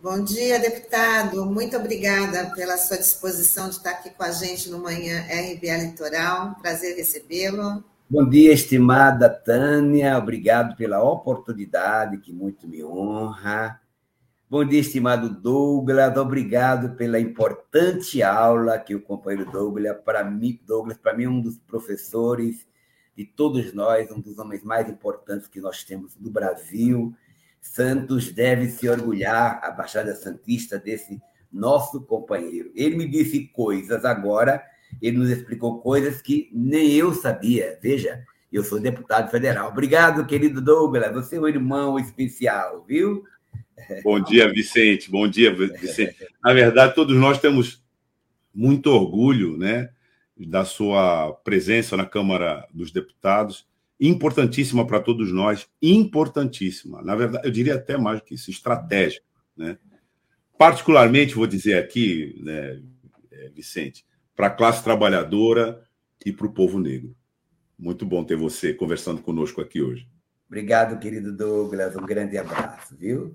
Bom dia, deputado. Muito obrigada pela sua disposição de estar aqui com a gente no Manhã RBA Litoral. Prazer recebê-lo. Bom dia, estimada Tânia. Obrigado pela oportunidade, que muito me honra. Bom dia, estimado Douglas. Obrigado pela importante aula que o companheiro Douglas, para mim, Douglas, para mim, um dos professores de todos nós, um dos homens mais importantes que nós temos no Brasil Santos deve se orgulhar, a Baixada Santista, desse nosso companheiro. Ele me disse coisas agora, ele nos explicou coisas que nem eu sabia. Veja, eu sou deputado federal. Obrigado, querido Douglas, você é um irmão especial, viu? Bom dia, Vicente. Bom dia, Vicente. Na verdade, todos nós temos muito orgulho, né, da sua presença na Câmara dos Deputados importantíssima para todos nós, importantíssima. Na verdade, eu diria até mais que isso, estratégica. Né? Particularmente, vou dizer aqui, né, Vicente, para a classe trabalhadora e para o povo negro. Muito bom ter você conversando conosco aqui hoje. Obrigado, querido Douglas. Um grande abraço, viu?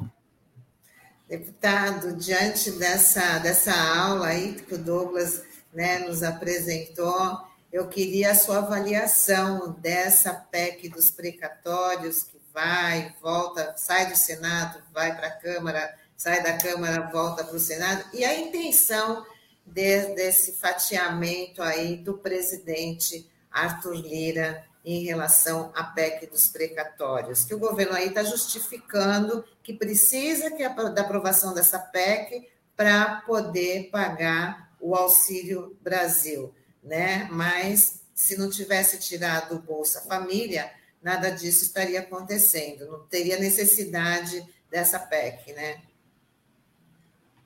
Deputado, diante dessa, dessa aula aí que o Douglas né, nos apresentou, eu queria a sua avaliação dessa PEC dos precatórios que vai, volta, sai do Senado, vai para a Câmara, sai da Câmara, volta para o Senado, e a intenção de, desse fatiamento aí do presidente Arthur Lira em relação à PEC dos precatórios, que o governo aí está justificando que precisa que a, da aprovação dessa PEC para poder pagar o Auxílio Brasil né? Mas se não tivesse tirado o Bolsa Família, nada disso estaria acontecendo, não teria necessidade dessa PEC, né?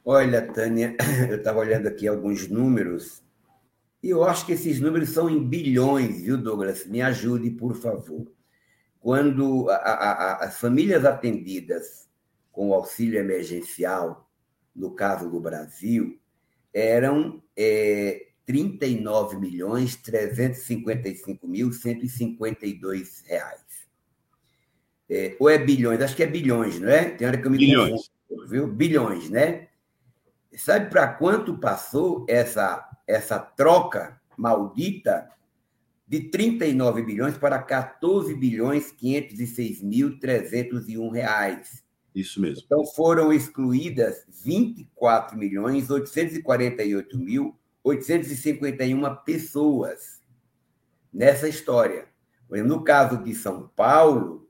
Olha, Tânia, eu estava olhando aqui alguns números e eu acho que esses números são em bilhões, viu, Douglas? Me ajude, por favor. Quando a, a, as famílias atendidas com o auxílio emergencial, no caso do Brasil, eram é, 39 milhões 355 mil 152 reais. É, ou é bilhões? Acho que é bilhões, não é? Tem hora que eu me bilhões. confundo, viu? Bilhões, né? Sabe para quanto passou essa, essa troca maldita de 39 bilhões para 14 bilhões 506 mil 301 reais? Isso mesmo. Então foram excluídas 24 milhões 848 mil 851 pessoas nessa história. No caso de São Paulo,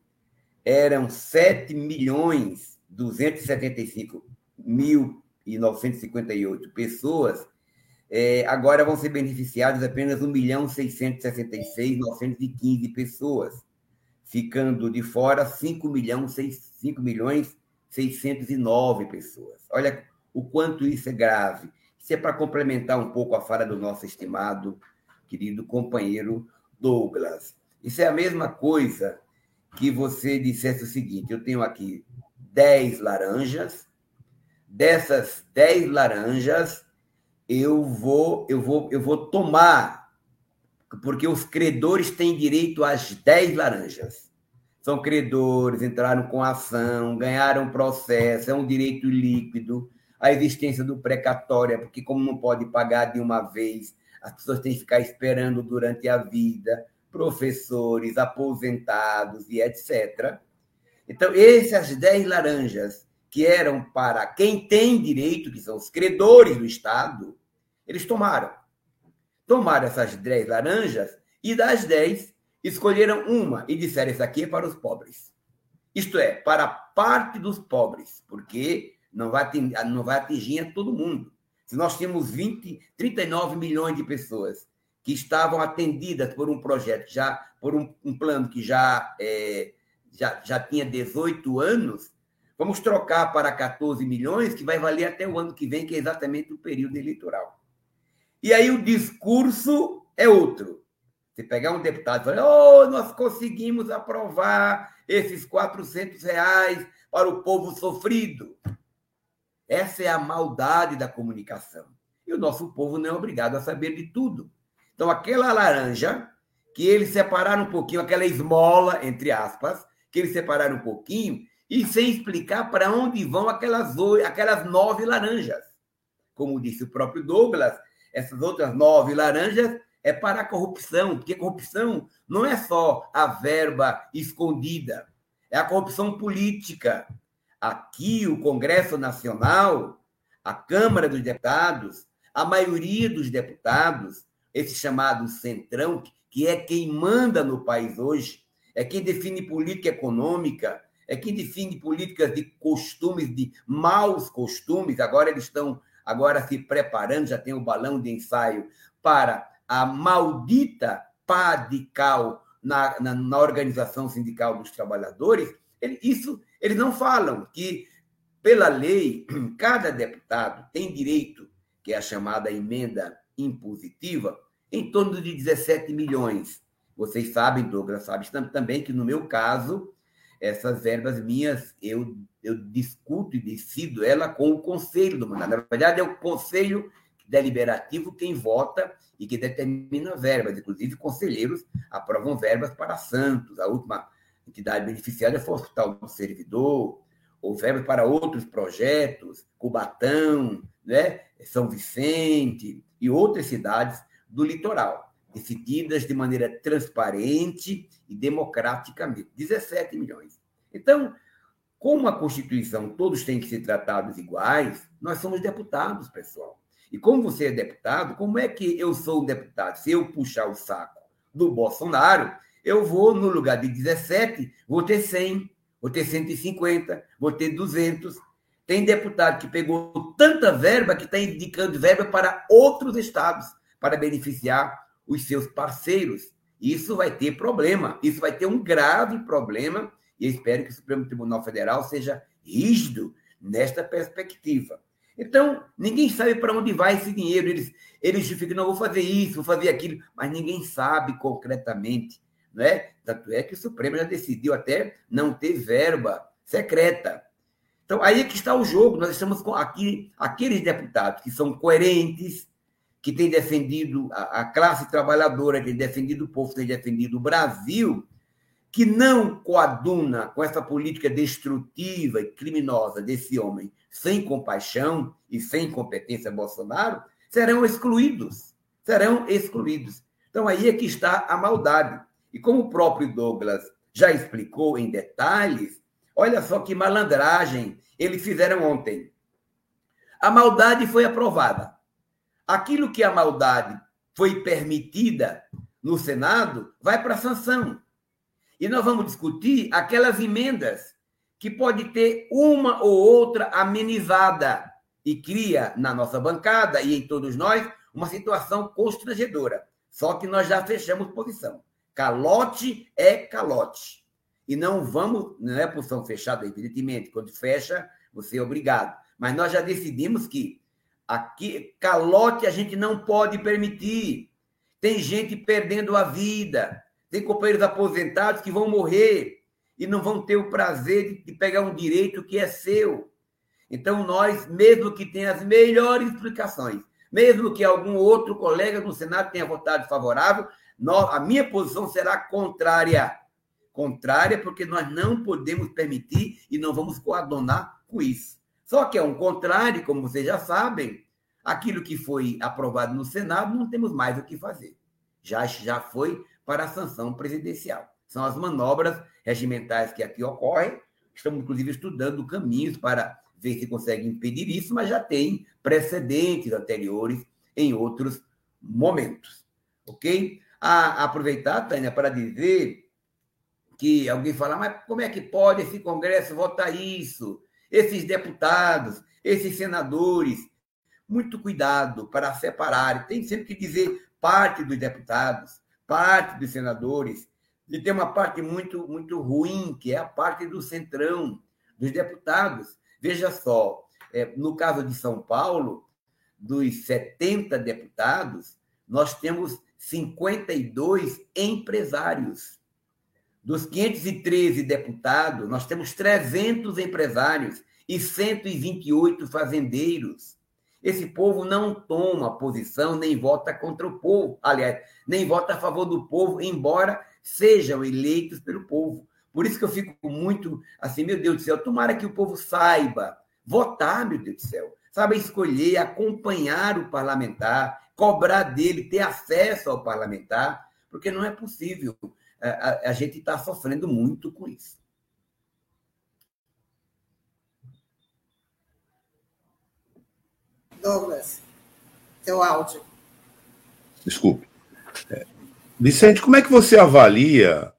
eram 7 milhões 275 mil e 958 pessoas, é, agora vão ser beneficiadas apenas 1 milhão 666 915 pessoas, ficando de fora 5, milhão, 6, 5 milhões 609 pessoas. Olha o quanto isso é grave. Isso é para complementar um pouco a fala do nosso estimado, querido companheiro Douglas. Isso é a mesma coisa que você dissesse o seguinte: eu tenho aqui 10 laranjas, dessas 10 laranjas, eu vou, eu vou, eu vou tomar, porque os credores têm direito às 10 laranjas. São credores, entraram com ação, ganharam processo, é um direito líquido a existência do precatório, porque como não pode pagar de uma vez, as pessoas têm que ficar esperando durante a vida, professores, aposentados e etc. Então, essas 10 laranjas que eram para quem tem direito, que são os credores do Estado, eles tomaram. Tomaram essas 10 laranjas e das 10 escolheram uma e disseram: Isso aqui é para os pobres. Isto é, para parte dos pobres, porque não vai, atingir, não vai atingir todo mundo. Se nós temos 20, 39 milhões de pessoas que estavam atendidas por um projeto, já por um, um plano que já, é, já, já tinha 18 anos, vamos trocar para 14 milhões, que vai valer até o ano que vem, que é exatamente o período eleitoral. E aí o discurso é outro. Você pegar um deputado e falar, oh, nós conseguimos aprovar esses 400 reais para o povo sofrido. Essa é a maldade da comunicação. E o nosso povo não é obrigado a saber de tudo. Então, aquela laranja, que eles separaram um pouquinho, aquela esmola, entre aspas, que eles separaram um pouquinho, e sem explicar para onde vão aquelas, aquelas nove laranjas. Como disse o próprio Douglas, essas outras nove laranjas é para a corrupção, porque corrupção não é só a verba escondida, é a corrupção política. Aqui, o Congresso Nacional, a Câmara dos Deputados, a maioria dos deputados, esse chamado centrão, que é quem manda no país hoje, é quem define política econômica, é quem define políticas de costumes, de maus costumes. Agora eles estão agora se preparando, já tem o balão de ensaio para a maldita pá de cal na, na, na organização sindical dos trabalhadores. Ele, isso eles não falam que pela lei cada deputado tem direito, que é a chamada emenda impositiva, em torno de 17 milhões. Vocês sabem, Douglas, sabe também que no meu caso essas verbas minhas eu, eu discuto e decido ela com o conselho do mandato. Na verdade, é o conselho deliberativo quem vota e que determina verbas. Inclusive, conselheiros aprovam verbas para Santos, a última entidade beneficiária foi o Hospital do Servidor, ou verbas para outros projetos, Cubatão, né? São Vicente e outras cidades do litoral decididas de maneira transparente e democraticamente. 17 milhões. Então, como a Constituição todos têm que ser tratados iguais, nós somos deputados, pessoal. E como você é deputado, como é que eu sou deputado? Se eu puxar o saco do Bolsonaro, eu vou, no lugar de 17, vou ter 100, vou ter 150, vou ter 200. Tem deputado que pegou tanta verba que está indicando verba para outros estados, para beneficiar os seus parceiros. Isso vai ter problema, isso vai ter um grave problema, e espero que o Supremo Tribunal Federal seja rígido nesta perspectiva. Então, ninguém sabe para onde vai esse dinheiro. Eles, eles justificam, não, vou fazer isso, vou fazer aquilo, mas ninguém sabe concretamente. Não é? Tanto é que o Supremo já decidiu até não ter verba secreta. Então, aí é que está o jogo. Nós estamos com aqui aqueles deputados que são coerentes, que tem defendido a, a classe trabalhadora, tem defendido o povo, tem defendido o Brasil, que não coaduna com essa política destrutiva e criminosa desse homem sem compaixão e sem competência Bolsonaro, serão excluídos. Serão excluídos. Então aí é que está a maldade. E como o próprio Douglas já explicou em detalhes, olha só que malandragem eles fizeram ontem. A maldade foi aprovada aquilo que a maldade foi permitida no Senado vai para sanção. E nós vamos discutir aquelas emendas que pode ter uma ou outra amenizada e cria na nossa bancada e em todos nós uma situação constrangedora. Só que nós já fechamos posição. Calote é calote. E não vamos, não é posição fechada, evidentemente. Quando fecha, você é obrigado. Mas nós já decidimos que Aqui, calote a gente não pode permitir. Tem gente perdendo a vida. Tem companheiros aposentados que vão morrer e não vão ter o prazer de pegar um direito que é seu. Então, nós, mesmo que tenha as melhores explicações, mesmo que algum outro colega no Senado tenha votado favorável, a minha posição será contrária. Contrária, porque nós não podemos permitir e não vamos coadonar com isso. Só que é um contrário, como vocês já sabem, aquilo que foi aprovado no Senado, não temos mais o que fazer. Já, já foi para a sanção presidencial. São as manobras regimentais que aqui ocorrem. Estamos, inclusive, estudando caminhos para ver se consegue impedir isso, mas já tem precedentes anteriores em outros momentos. Ok? A, aproveitar, Tânia, para dizer que alguém fala, mas como é que pode esse Congresso votar isso? Esses deputados, esses senadores, muito cuidado para separar. Tem sempre que dizer parte dos deputados, parte dos senadores, e tem uma parte muito, muito ruim, que é a parte do centrão, dos deputados. Veja só, é, no caso de São Paulo, dos 70 deputados, nós temos 52 empresários. Dos 513 deputados, nós temos 300 empresários e 128 fazendeiros. Esse povo não toma posição nem vota contra o povo, aliás, nem vota a favor do povo, embora sejam eleitos pelo povo. Por isso que eu fico muito assim, meu Deus do céu, tomara que o povo saiba votar, meu Deus do céu, saiba escolher, acompanhar o parlamentar, cobrar dele, ter acesso ao parlamentar, porque não é possível. A, a, gente está sofrendo muito com isso. Douglas, seu áudio. Desculpe. É, Vicente, como é que você avalia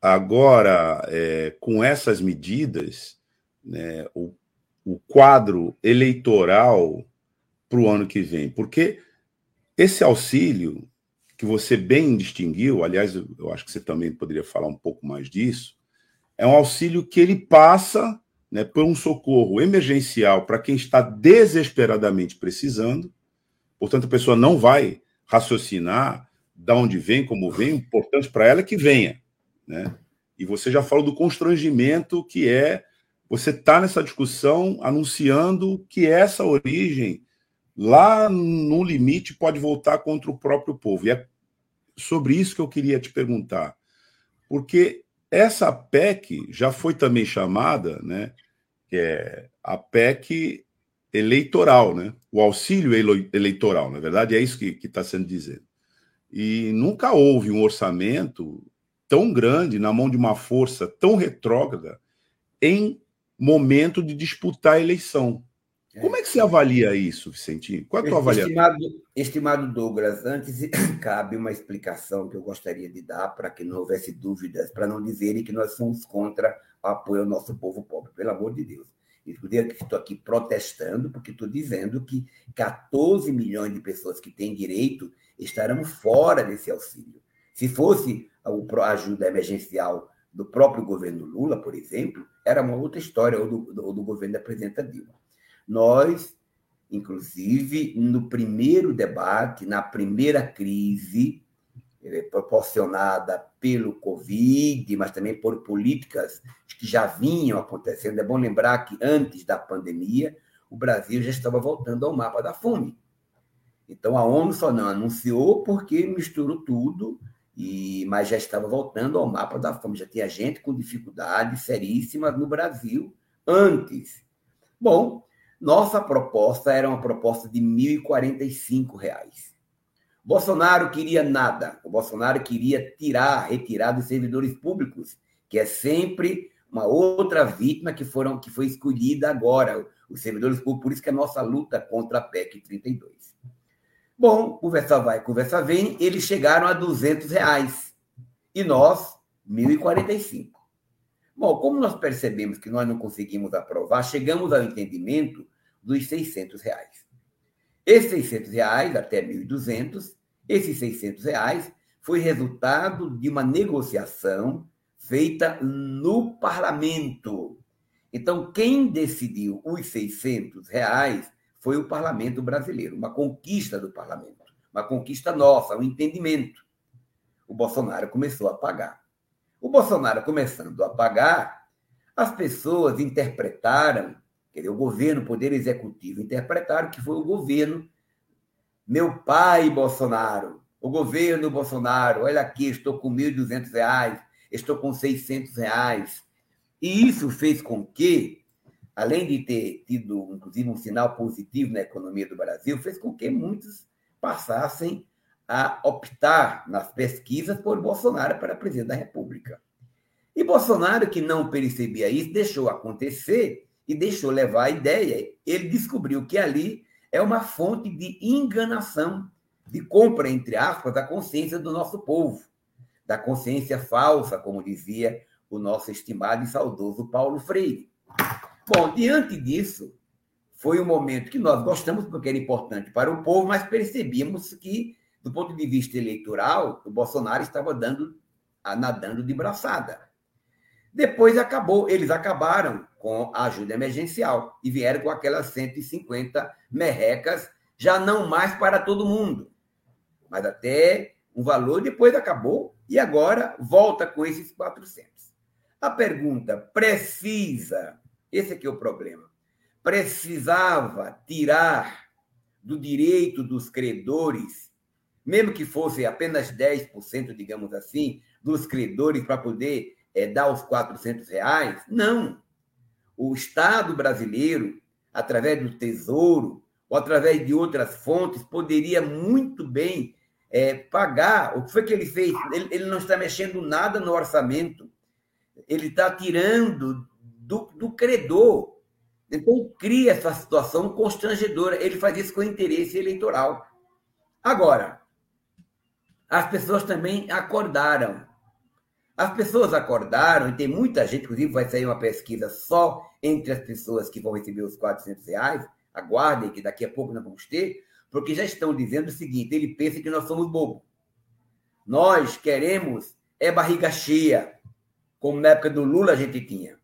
agora, é, com essas medidas, né, o, o quadro eleitoral para o ano que vem? Porque esse auxílio, que você bem distinguiu, aliás, eu acho que você também poderia falar um pouco mais disso, é um auxílio que ele passa né, por um socorro emergencial para quem está desesperadamente precisando. Portanto, a pessoa não vai raciocinar de onde vem, como vem, o importante para ela é que venha. Né? E você já falou do constrangimento que é você estar tá nessa discussão anunciando que essa origem, lá no limite, pode voltar contra o próprio povo. E é sobre isso que eu queria te perguntar. Porque essa PEC já foi também chamada, né, que é a PEC eleitoral, né, o auxílio eleitoral, na verdade, é isso que está sendo dizendo. E nunca houve um orçamento tão grande na mão de uma força tão retrógrada em momento de disputar a eleição. É. Como é que você avalia isso, Vicentinho? Qual é a tua avaliação? Estimado, estimado Douglas, antes cabe uma explicação que eu gostaria de dar para que não houvesse dúvidas, para não dizerem que nós somos contra o apoio ao nosso povo pobre, pelo amor de Deus. Estou aqui protestando, porque estou dizendo que 14 milhões de pessoas que têm direito estarão fora desse auxílio. Se fosse a ajuda emergencial do próprio governo Lula, por exemplo, era uma outra história, ou do, ou do governo da presidenta Dilma. Nós, inclusive, no primeiro debate, na primeira crise, eh, proporcionada pelo Covid, mas também por políticas que já vinham acontecendo. É bom lembrar que antes da pandemia, o Brasil já estava voltando ao mapa da fome. Então a ONU só não anunciou porque misturou tudo, e mas já estava voltando ao mapa da fome. Já tinha gente com dificuldades seríssimas no Brasil antes. Bom, nossa proposta era uma proposta de 1.045 reais. Bolsonaro queria nada. O Bolsonaro queria tirar, retirar dos servidores públicos, que é sempre uma outra vítima que foram que foi escolhida agora, os servidores públicos. Por isso que é a nossa luta contra a PEC 32. Bom, conversa vai, conversa vem, eles chegaram a 200 reais e nós 1.045. Bom, como nós percebemos que nós não conseguimos aprovar, chegamos ao entendimento dos 600 reais. Esses 600 reais, até 1.200, esses 600 reais foi resultado de uma negociação feita no parlamento. Então, quem decidiu os 600 reais foi o parlamento brasileiro, uma conquista do parlamento, uma conquista nossa, um entendimento. O Bolsonaro começou a pagar. O Bolsonaro começando a pagar, as pessoas interpretaram, quer dizer, o governo, o poder executivo, interpretaram que foi o governo, meu pai Bolsonaro, o governo Bolsonaro, olha aqui, estou com R$ 1.200, estou com 600 reais. E isso fez com que além de ter tido, inclusive, um sinal positivo na economia do Brasil, fez com que muitos passassem a optar nas pesquisas por Bolsonaro para presidente da República. E Bolsonaro, que não percebia isso, deixou acontecer e deixou levar a ideia. Ele descobriu que ali é uma fonte de enganação, de compra, entre aspas, da consciência do nosso povo, da consciência falsa, como dizia o nosso estimado e saudoso Paulo Freire. Bom, diante disso, foi um momento que nós gostamos porque era importante para o povo, mas percebíamos que, do ponto de vista eleitoral, o Bolsonaro estava dando, nadando de braçada. Depois acabou, eles acabaram com a ajuda emergencial e vieram com aquelas 150 merrecas, já não mais para todo mundo, mas até um valor, depois acabou e agora volta com esses 400. A pergunta precisa, esse aqui é o problema, precisava tirar do direito dos credores, mesmo que fosse apenas 10%, digamos assim, dos credores para poder é, dar os 400 reais? Não. O Estado brasileiro, através do Tesouro, ou através de outras fontes, poderia muito bem é, pagar. O que foi que ele fez? Ele, ele, não está mexendo nada no orçamento. Ele está tirando do, do credor. Então, cria essa situação constrangedora. Ele faz isso com interesse eleitoral. Agora, as pessoas também acordaram. As pessoas acordaram, e tem muita gente, inclusive vai sair uma pesquisa só entre as pessoas que vão receber os 400 reais, aguardem que daqui a pouco nós vamos ter, porque já estão dizendo o seguinte: ele pensa que nós somos bobos. Nós queremos é barriga cheia, como na época do Lula a gente tinha.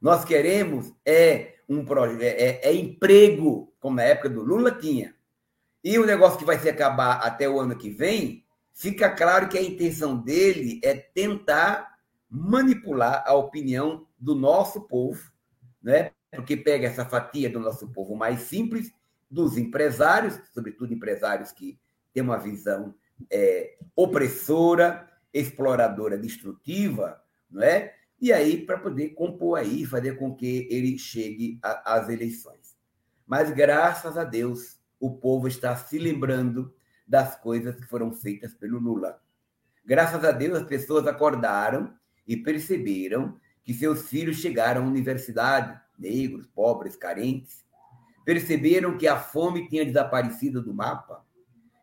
Nós queremos é um é, é, é emprego, como na época do Lula tinha. E o negócio que vai se acabar até o ano que vem, fica claro que a intenção dele é tentar manipular a opinião do nosso povo, né? porque pega essa fatia do nosso povo mais simples, dos empresários, sobretudo empresários que têm uma visão é, opressora, exploradora, destrutiva, não é? E aí, para poder compor aí, fazer com que ele chegue às eleições. Mas, graças a Deus, o povo está se lembrando das coisas que foram feitas pelo Lula. Graças a Deus, as pessoas acordaram e perceberam que seus filhos chegaram à universidade, negros, pobres, carentes, perceberam que a fome tinha desaparecido do mapa,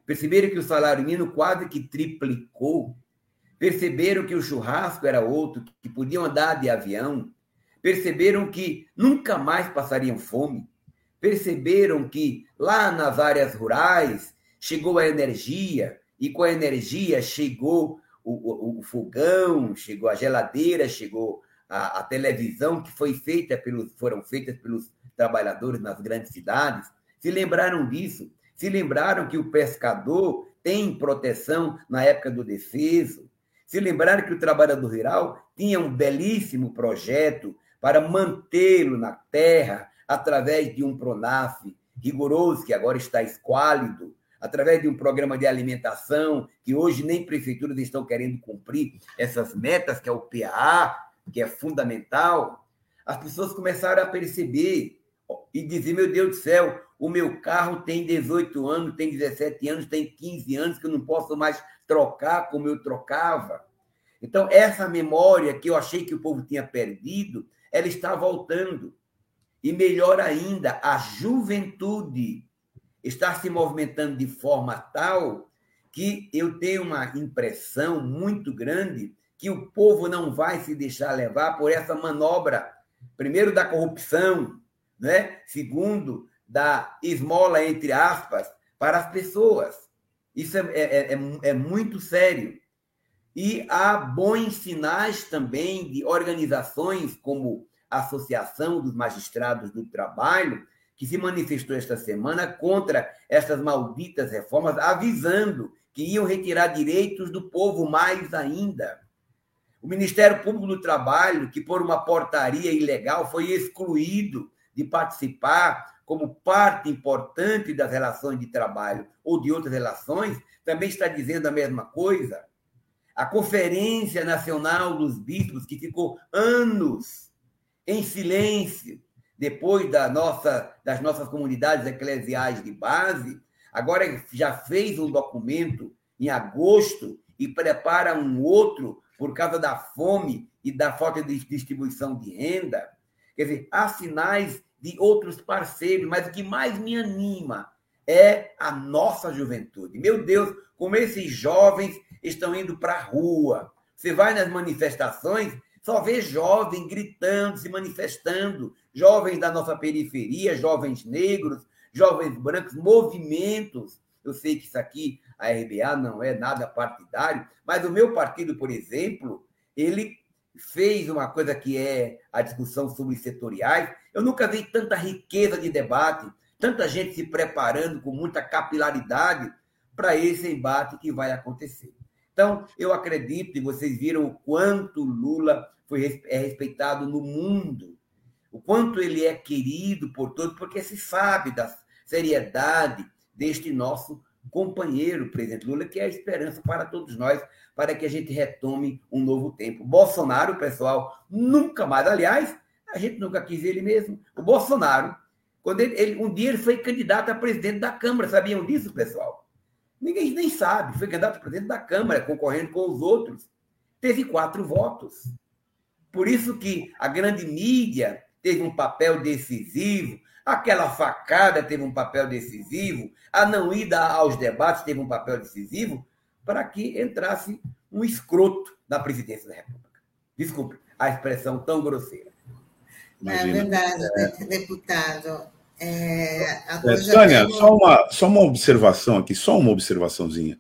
perceberam que o salário mínimo quase que triplicou, perceberam que o churrasco era outro, que podiam andar de avião, perceberam que nunca mais passariam fome, perceberam que lá nas áreas rurais chegou a energia, e com a energia chegou o, o, o fogão, chegou a geladeira, chegou a, a televisão que foi feita pelos, foram feitas pelos trabalhadores nas grandes cidades, se lembraram disso, se lembraram que o pescador tem proteção na época do defeso, se lembraram que o trabalhador rural tinha um belíssimo projeto para mantê-lo na terra através de um Pronaf rigoroso, que agora está esquálido, através de um programa de alimentação, que hoje nem prefeituras estão querendo cumprir essas metas, que é o PAA, que é fundamental, as pessoas começaram a perceber e dizer: meu Deus do céu, o meu carro tem 18 anos, tem 17 anos, tem 15 anos, que eu não posso mais trocar como eu trocava. Então, essa memória que eu achei que o povo tinha perdido, ela está voltando. E melhor ainda, a juventude está se movimentando de forma tal que eu tenho uma impressão muito grande que o povo não vai se deixar levar por essa manobra, primeiro da corrupção, né? segundo, da esmola, entre aspas, para as pessoas. Isso é, é, é, é muito sério. E há bons sinais também de organizações como a Associação dos Magistrados do Trabalho, que se manifestou esta semana contra essas malditas reformas, avisando que iam retirar direitos do povo mais ainda. O Ministério Público do Trabalho, que por uma portaria ilegal foi excluído de participar como parte importante das relações de trabalho ou de outras relações, também está dizendo a mesma coisa. A Conferência Nacional dos Bispos, que ficou anos em silêncio depois da nossa, das nossas comunidades eclesiais de base, agora já fez um documento em agosto e prepara um outro por causa da fome e da falta de distribuição de renda. Quer dizer, há sinais de outros parceiros, mas o que mais me anima é a nossa juventude. Meu Deus, como esses jovens estão indo para a rua. Você vai nas manifestações, só vê jovens gritando, se manifestando, jovens da nossa periferia, jovens negros, jovens brancos, movimentos. Eu sei que isso aqui a RBA não é nada partidário, mas o meu partido, por exemplo, ele fez uma coisa que é a discussão sobre setoriais. Eu nunca vi tanta riqueza de debate, tanta gente se preparando com muita capilaridade para esse embate que vai acontecer. Então, eu acredito, e vocês viram o quanto Lula foi, é respeitado no mundo, o quanto ele é querido por todos, porque se sabe da seriedade deste nosso companheiro, presidente Lula, que é a esperança para todos nós, para que a gente retome um novo tempo. Bolsonaro, pessoal, nunca mais, aliás, a gente nunca quis ele mesmo. O Bolsonaro, quando ele, ele, um dia ele foi candidato a presidente da Câmara, sabiam disso, pessoal? Ninguém nem sabe, foi candidato a presidente da Câmara, concorrendo com os outros. Teve quatro votos. Por isso que a grande mídia teve um papel decisivo, aquela facada teve um papel decisivo, a não ida aos debates teve um papel decisivo, para que entrasse um escroto na presidência da República. Desculpe a expressão tão grosseira. É Imagina. É verdade, deputado. É, é, Tânia, só, uma, só uma observação aqui, só uma observaçãozinha.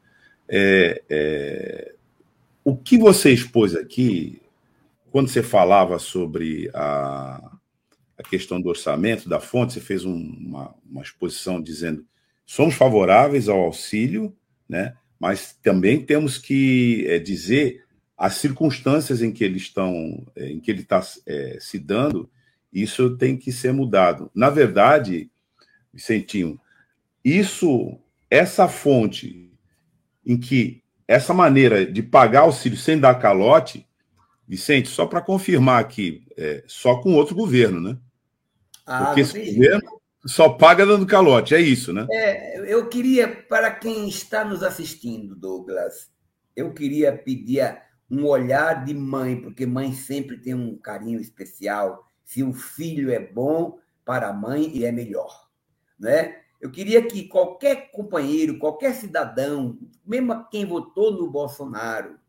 É, é, o que você expôs aqui, quando você falava sobre a, a questão do orçamento, da fonte, você fez um, uma, uma exposição dizendo somos favoráveis ao auxílio, né? mas também temos que é, dizer as circunstâncias em que eles estão, é, em que ele está é, se dando, isso tem que ser mudado. Na verdade, Vicentinho, isso, essa fonte em que essa maneira de pagar auxílio sem dar calote, Vicente, só para confirmar aqui, só com outro governo, né? Ah, Porque esse governo só paga dando calote, é isso, né? É, eu queria, para quem está nos assistindo, Douglas, eu queria pedir um olhar de mãe, porque mãe sempre tem um carinho especial. Se o filho é bom para a mãe, ele é melhor, né? Eu queria que qualquer companheiro, qualquer cidadão, mesmo quem votou no Bolsonaro,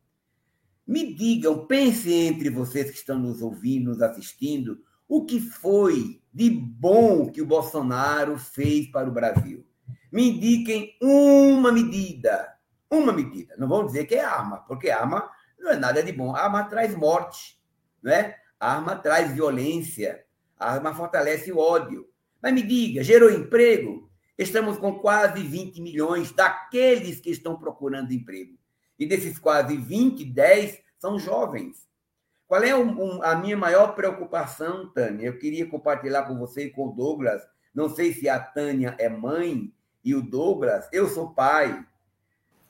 me digam, pensem entre vocês que estão nos ouvindo, nos assistindo, o que foi de bom que o Bolsonaro fez para o Brasil? Me indiquem uma medida. Uma medida. Não vão dizer que é arma, porque arma não é nada de bom. Arma traz morte, né? Arma traz violência. Arma fortalece o ódio. Mas me diga, gerou emprego? Estamos com quase 20 milhões daqueles que estão procurando emprego. E desses quase 20, 10 são jovens. Qual é um, um, a minha maior preocupação, Tânia? Eu queria compartilhar com você e com o Douglas. Não sei se a Tânia é mãe e o Douglas, eu sou pai.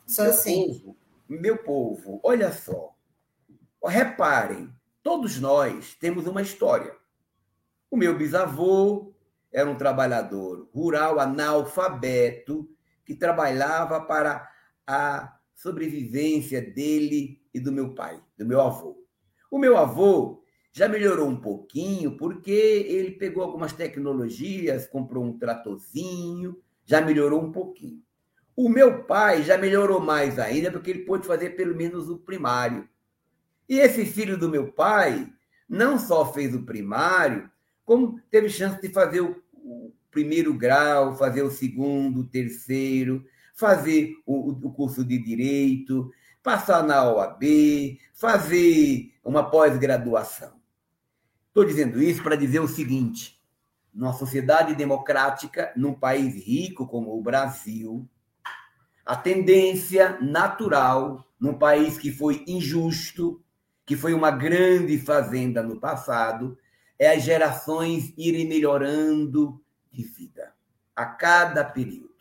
Só assim. Povo, meu povo, olha só. Reparem, todos nós temos uma história. O meu bisavô era um trabalhador rural analfabeto que trabalhava para a sobrevivência dele e do meu pai, do meu avô. O meu avô já melhorou um pouquinho, porque ele pegou algumas tecnologias, comprou um tratorzinho, já melhorou um pouquinho. O meu pai já melhorou mais ainda, porque ele pôde fazer pelo menos o primário. E esse filho do meu pai não só fez o primário, como teve chance de fazer o, primeiro grau, fazer o segundo, o terceiro, fazer o curso de direito, passar na OAB, fazer uma pós-graduação. Estou dizendo isso para dizer o seguinte: numa sociedade democrática, num país rico como o Brasil, a tendência natural, num país que foi injusto, que foi uma grande fazenda no passado, é as gerações irem melhorando de vida a cada período.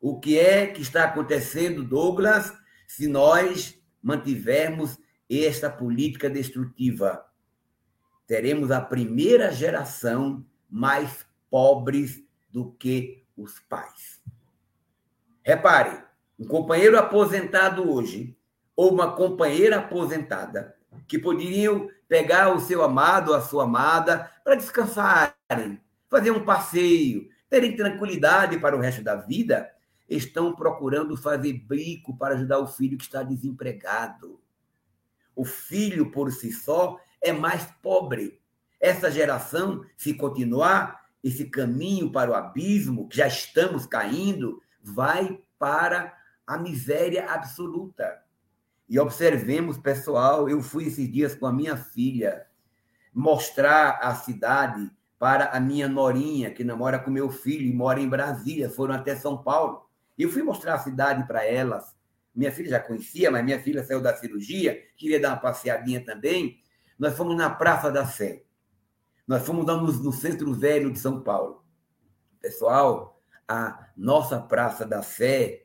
O que é que está acontecendo, Douglas, se nós mantivermos esta política destrutiva. Teremos a primeira geração mais pobres do que os pais. Repare, um companheiro aposentado hoje, ou uma companheira aposentada, que poderiam pegar o seu amado a sua amada para descansarem, fazer um passeio, terem tranquilidade para o resto da vida, estão procurando fazer brico para ajudar o filho que está desempregado. O filho por si só é mais pobre. Essa geração, se continuar esse caminho para o abismo, que já estamos caindo, vai para a miséria absoluta. E observemos, pessoal, eu fui esses dias com a minha filha mostrar a cidade para a minha norinha, que namora com meu filho e mora em Brasília, foram até São Paulo. Eu fui mostrar a cidade para elas, minha filha já conhecia, mas minha filha saiu da cirurgia, queria dar uma passeadinha também. Nós fomos na Praça da Sé. Nós fomos no, no Centro Velho de São Paulo. Pessoal, a nossa Praça da Sé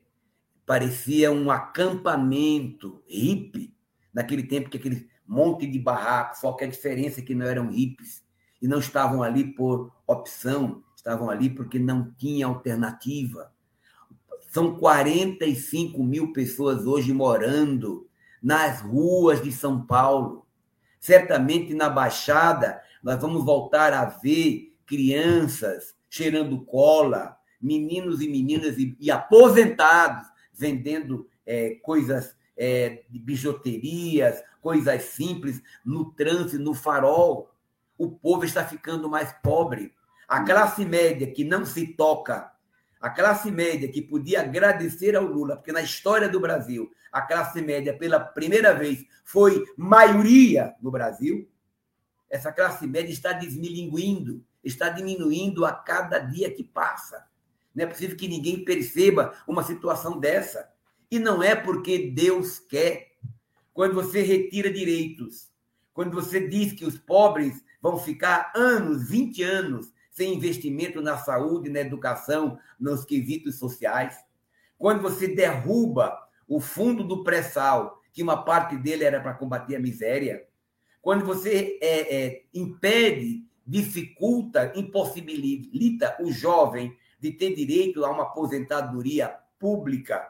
parecia um acampamento hippie, naquele tempo que aquele monte de barracos, só que a diferença é que não eram hippies e não estavam ali por opção, estavam ali porque não tinha alternativa. São 45 mil pessoas hoje morando nas ruas de São Paulo. Certamente na Baixada nós vamos voltar a ver crianças cheirando cola, meninos e meninas e, e aposentados vendendo é, coisas é, de bijuterias, coisas simples no trânsito, no farol. O povo está ficando mais pobre. A classe média que não se toca, a classe média que podia agradecer ao Lula, porque na história do Brasil, a classe média, pela primeira vez, foi maioria no Brasil. Essa classe média está desmilinguindo, está diminuindo a cada dia que passa. Não é possível que ninguém perceba uma situação dessa. E não é porque Deus quer. Quando você retira direitos, quando você diz que os pobres vão ficar anos, 20 anos, sem investimento na saúde, na educação, nos quesitos sociais, quando você derruba o fundo do pré-sal, que uma parte dele era para combater a miséria, quando você é, é, impede, dificulta, impossibilita o jovem de ter direito a uma aposentadoria pública,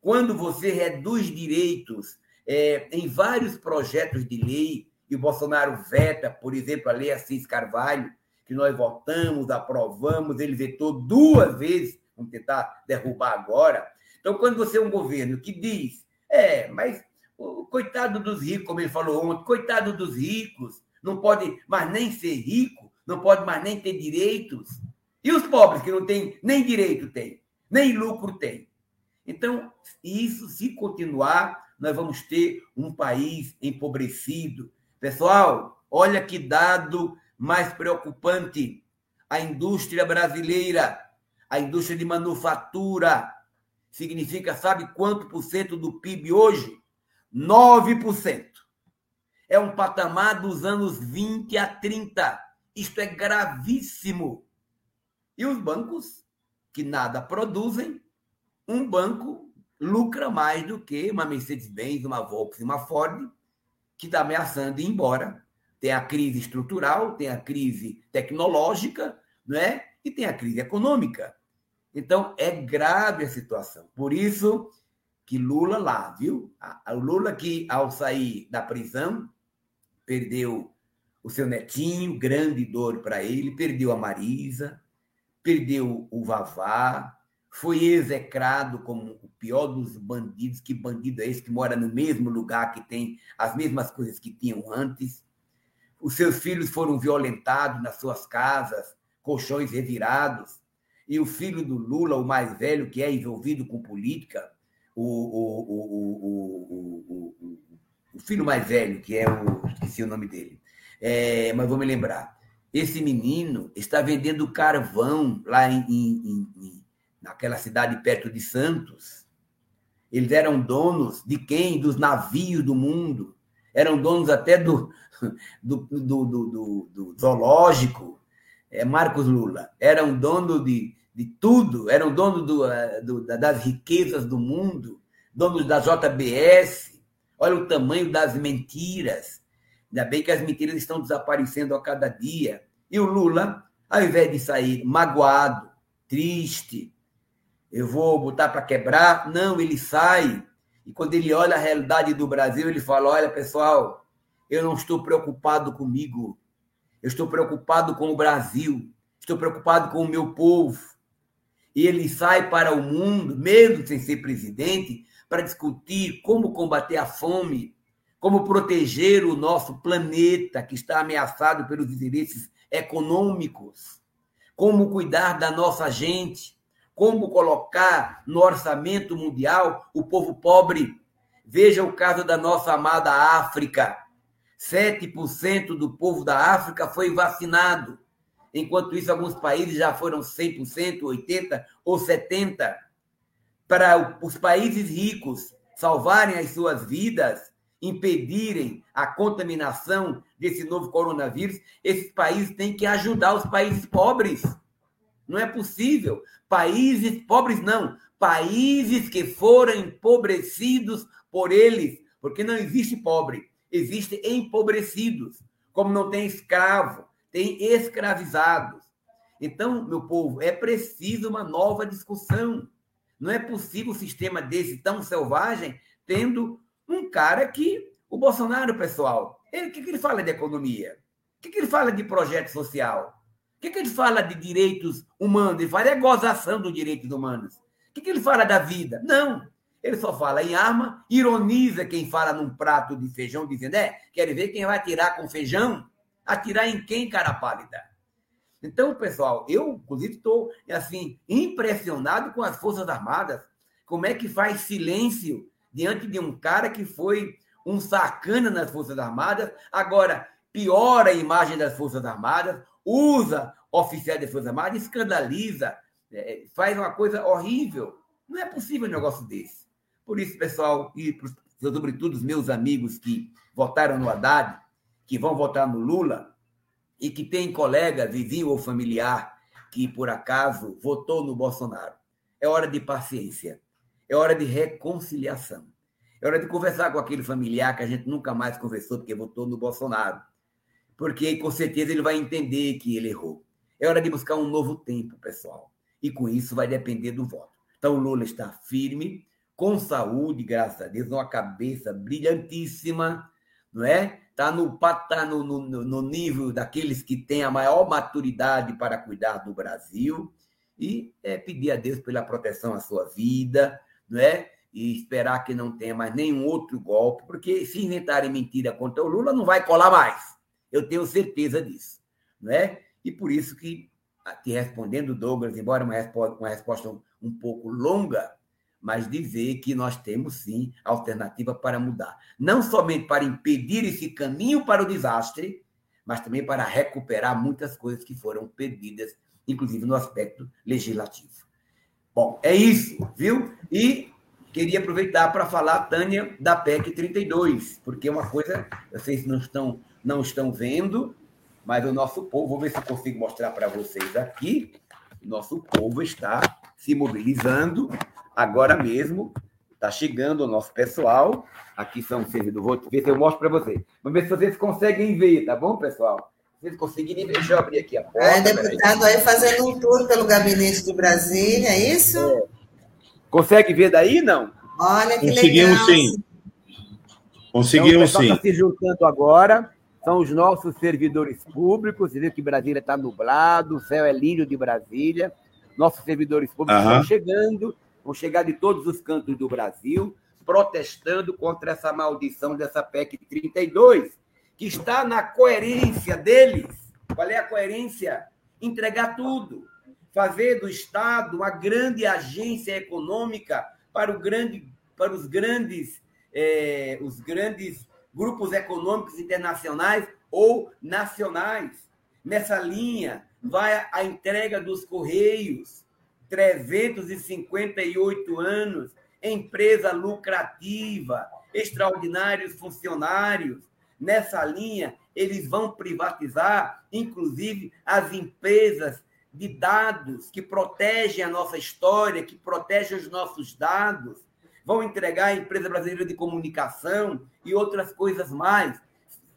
quando você reduz direitos é, em vários projetos de lei, e o Bolsonaro veta, por exemplo, a lei Assis Carvalho, que nós votamos, aprovamos, ele vetou duas vezes, vamos tentar derrubar agora. Então, quando você é um governo que diz, é, mas o coitado dos ricos, como ele falou ontem, coitado dos ricos, não pode mais nem ser rico, não pode mais nem ter direitos. E os pobres que não têm nem direito têm, nem lucro têm. Então, isso, se continuar, nós vamos ter um país empobrecido. Pessoal, olha que dado mais preocupante. A indústria brasileira, a indústria de manufatura, significa, sabe quanto por cento do PIB hoje? 9%. É um patamar dos anos 20 a 30. Isto é gravíssimo. E os bancos, que nada produzem, um banco lucra mais do que uma Mercedes-Benz, uma Volkswagen, uma Ford, que está ameaçando ir embora. Tem a crise estrutural, tem a crise tecnológica, não é? E tem a crise econômica. Então, é grave a situação. Por isso que Lula lá, viu? O Lula que, ao sair da prisão, perdeu o seu netinho, grande dor para ele, perdeu a Marisa, perdeu o Vavá, foi execrado como o pior dos bandidos. Que bandido é esse que mora no mesmo lugar, que tem as mesmas coisas que tinham antes? Os seus filhos foram violentados nas suas casas, colchões revirados. E o filho do Lula, o mais velho, que é envolvido com política, o, o, o, o filho mais velho, que é o. esqueci o nome dele, é, mas vou me lembrar. Esse menino está vendendo carvão lá em, em, em naquela cidade perto de Santos. Eles eram donos de quem? Dos navios do mundo. Eram donos até do, do, do, do, do zoológico. É, Marcos Lula. Eram donos de, de tudo. Eram donos do, eh, das riquezas do mundo. Donos da JBS. Olha o tamanho das mentiras. Ainda bem que as mentiras estão desaparecendo a cada dia. E o Lula, ao invés de sair magoado, triste, eu vou botar para quebrar. Não, ele sai. E quando ele olha a realidade do Brasil, ele fala: olha, pessoal, eu não estou preocupado comigo. Eu estou preocupado com o Brasil. Estou preocupado com o meu povo. E ele sai para o mundo, mesmo sem ser presidente, para discutir como combater a fome, como proteger o nosso planeta que está ameaçado pelos interesses econômicos, como cuidar da nossa gente, como colocar no orçamento mundial o povo pobre. Veja o caso da nossa amada África. 7% do povo da África foi vacinado. Enquanto isso, alguns países já foram 100%, 80% ou 70%. Para os países ricos, salvarem as suas vidas, impedirem a contaminação desse novo coronavírus, esses países têm que ajudar os países pobres. Não é possível. Países pobres, não. Países que foram empobrecidos por eles. Porque não existe pobre, existe empobrecidos. Como não tem escravo, tem escravizados. Então, meu povo, é preciso uma nova discussão. Não é possível um sistema desse tão selvagem tendo um cara que. O Bolsonaro, pessoal, o que, que ele fala de economia? O que, que ele fala de projeto social? Que, que ele fala de direitos humanos? Ele fala é gozação dos direitos humanos. O que, que ele fala da vida? Não. Ele só fala em arma, ironiza quem fala num prato de feijão, dizendo: é, quer ver quem vai atirar com feijão? Atirar em quem, cara pálida? Então, pessoal, eu, inclusive, estou assim, impressionado com as Forças Armadas. Como é que faz silêncio diante de um cara que foi um sacana nas Forças Armadas, agora piora a imagem das Forças Armadas, usa oficiais das Forças Armadas, escandaliza, é, faz uma coisa horrível. Não é possível um negócio desse. Por isso, pessoal, e sobretudo os meus amigos que votaram no Haddad, que vão votar no Lula, e que tem colega, vizinho ou familiar, que por acaso votou no Bolsonaro. É hora de paciência. É hora de reconciliação. É hora de conversar com aquele familiar que a gente nunca mais conversou porque votou no Bolsonaro. Porque com certeza ele vai entender que ele errou. É hora de buscar um novo tempo, pessoal. E com isso vai depender do voto. Então o Lula está firme, com saúde, graças a Deus, uma cabeça brilhantíssima, não é? Está no, tá no, no, no nível daqueles que têm a maior maturidade para cuidar do Brasil e é, pedir a Deus pela proteção à sua vida, não é? E esperar que não tenha mais nenhum outro golpe, porque se inventarem mentira contra o Lula, não vai colar mais. Eu tenho certeza disso, não é? E por isso que, te respondendo, Douglas, embora uma resposta, uma resposta um, pouco longa, mas dizer que nós temos sim alternativa para mudar. Não somente para impedir esse caminho para o desastre, mas também para recuperar muitas coisas que foram perdidas, inclusive no aspecto legislativo. Bom, é isso, viu? E queria aproveitar para falar, Tânia, da PEC 32, porque uma coisa, vocês não estão, não estão vendo, mas o nosso povo, vou ver se eu consigo mostrar para vocês aqui, o nosso povo está se mobilizando agora mesmo, está chegando o nosso pessoal, aqui são os servidores, vou ver se eu mostro para vocês. Vamos ver se vocês conseguem ver, tá bom, pessoal? vocês conseguirem ver, deixa eu abrir aqui a porta. É, deputado aí fazendo um tour pelo gabinete de Brasília, é isso? É. Consegue ver daí, não? Olha que Conseguimos legal. sim. Conseguimos então, sim. Está se juntando agora. São os nossos servidores públicos. Você vê que Brasília está nublado, o céu é lindo de Brasília. Nossos servidores públicos uhum. estão chegando, vão chegar de todos os cantos do Brasil, protestando contra essa maldição dessa PEC 32, que está na coerência deles. Qual é a coerência? Entregar tudo. Fazer do Estado uma grande agência econômica para, o grande, para os, grandes, é, os grandes grupos econômicos internacionais ou nacionais. Nessa linha, vai a entrega dos Correios, 358 anos, empresa lucrativa, extraordinários funcionários, Nessa linha, eles vão privatizar, inclusive, as empresas de dados que protegem a nossa história, que protegem os nossos dados. Vão entregar a empresa brasileira de comunicação e outras coisas mais.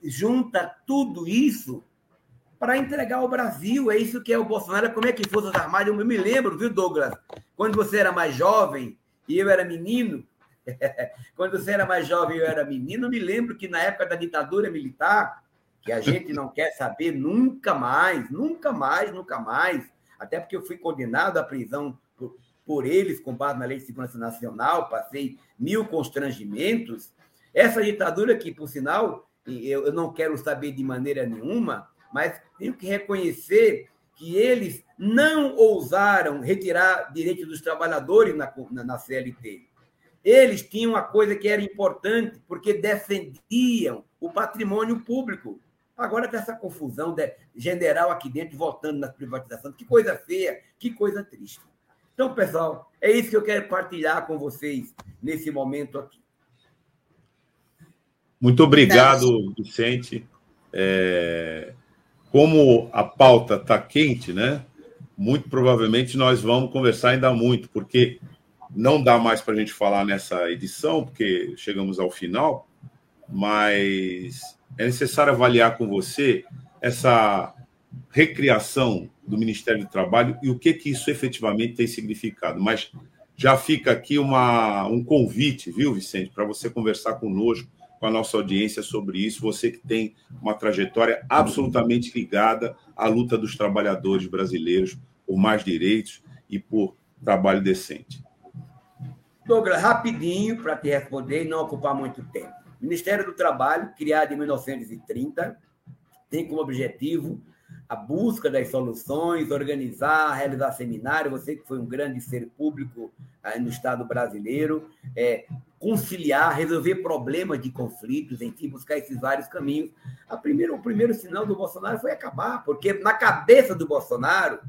Junta tudo isso para entregar ao Brasil. É isso que é o Bolsonaro. Como é que Forças Armadas? Eu me lembro, viu, Douglas? Quando você era mais jovem e eu era menino, Quando você era mais jovem, eu era menino, me lembro que na época da ditadura militar, que a gente não quer saber nunca mais, nunca mais, nunca mais, até porque eu fui condenado à prisão por, eles, com base na Lei de Segurança Nacional, passei mil constrangimentos. Essa ditadura que, por sinal, eu, não quero saber de maneira nenhuma, mas tenho que reconhecer que eles não ousaram retirar direitos dos trabalhadores na, na, na CLT. Eles tinham uma coisa que era importante, porque defendiam o patrimônio público. Agora tem essa confusão de general aqui dentro votando nas privatizações. Que coisa feia, que coisa triste. Então, pessoal, é isso que eu quero partilhar com vocês nesse momento aqui. Muito obrigado, Vicente. É, como a pauta está quente, né? Muito provavelmente nós vamos conversar ainda muito, porque não dá mais para a gente falar nessa edição, porque chegamos ao final, mas é necessário avaliar com você essa recriação do Ministério do Trabalho e o que, que isso efetivamente tem significado. Mas já fica aqui uma, um convite, viu, Vicente, para você conversar conosco, com a nossa audiência sobre isso. Você que tem uma trajetória absolutamente ligada à luta dos trabalhadores brasileiros por mais direitos e por trabalho decente. Douglas, rapidinho para te responder e não ocupar muito tempo. Ministério do Trabalho, criado em 1930, tem como objetivo a busca das soluções, organizar, realizar seminário. Você que foi um grande ser público aí no Estado brasileiro, é, conciliar, resolver problemas de conflitos, enfim, buscar esses vários caminhos. A primeiro, o primeiro sinal do Bolsonaro foi acabar, porque na cabeça do Bolsonaro,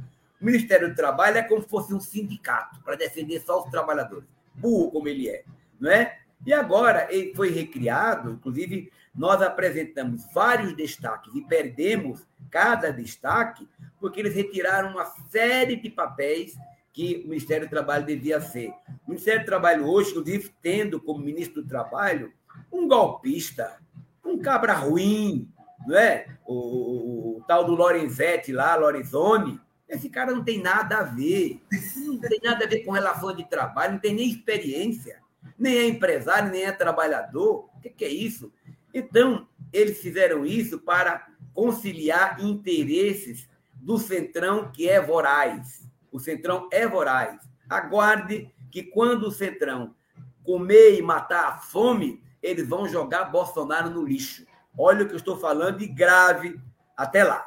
o Ministério do Trabalho é como se fosse um sindicato para defender só os trabalhadores, burro como ele é, não é? E agora ele foi recriado, inclusive nós apresentamos vários destaques e perdemos cada destaque porque eles retiraram uma série de papéis que o Ministério do Trabalho devia ser. O Ministério do Trabalho hoje, inclusive, tendo como ministro do Trabalho um golpista, um cabra ruim, não é? O, o, o tal do Lorenzetti lá, Lorenzoni, esse cara não tem nada a ver. Não tem nada a ver com relação de trabalho, não tem nem experiência. Nem é empresário, nem é trabalhador. O que, que é isso? Então, eles fizeram isso para conciliar interesses do Centrão, que é voraz. O Centrão é voraz. Aguarde que quando o Centrão comer e matar a fome, eles vão jogar Bolsonaro no lixo. Olha o que eu estou falando e grave. Até lá.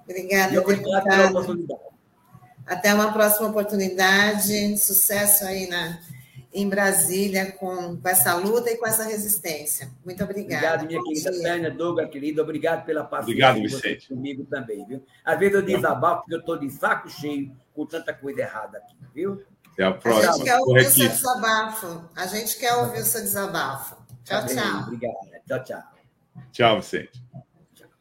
Obrigada. Até uma próxima oportunidade. Sucesso aí na em Brasília com, com, essa luta e com essa resistência. Muito obrigada. Obrigado, minha Bom querida Tânia, Douglas, querida. Obrigado pela paciência obrigado, Vicente. comigo também, viu? Às vezes eu desabafo porque eu estou de saco cheio com tanta coisa errada aqui, viu? Até a próxima. A gente quer ouvir o seu desabafo. A gente quer ouvir o seu desabafo. Tchau, tá tchau. Obrigada. Tchau, tchau. Tchau, Vicente.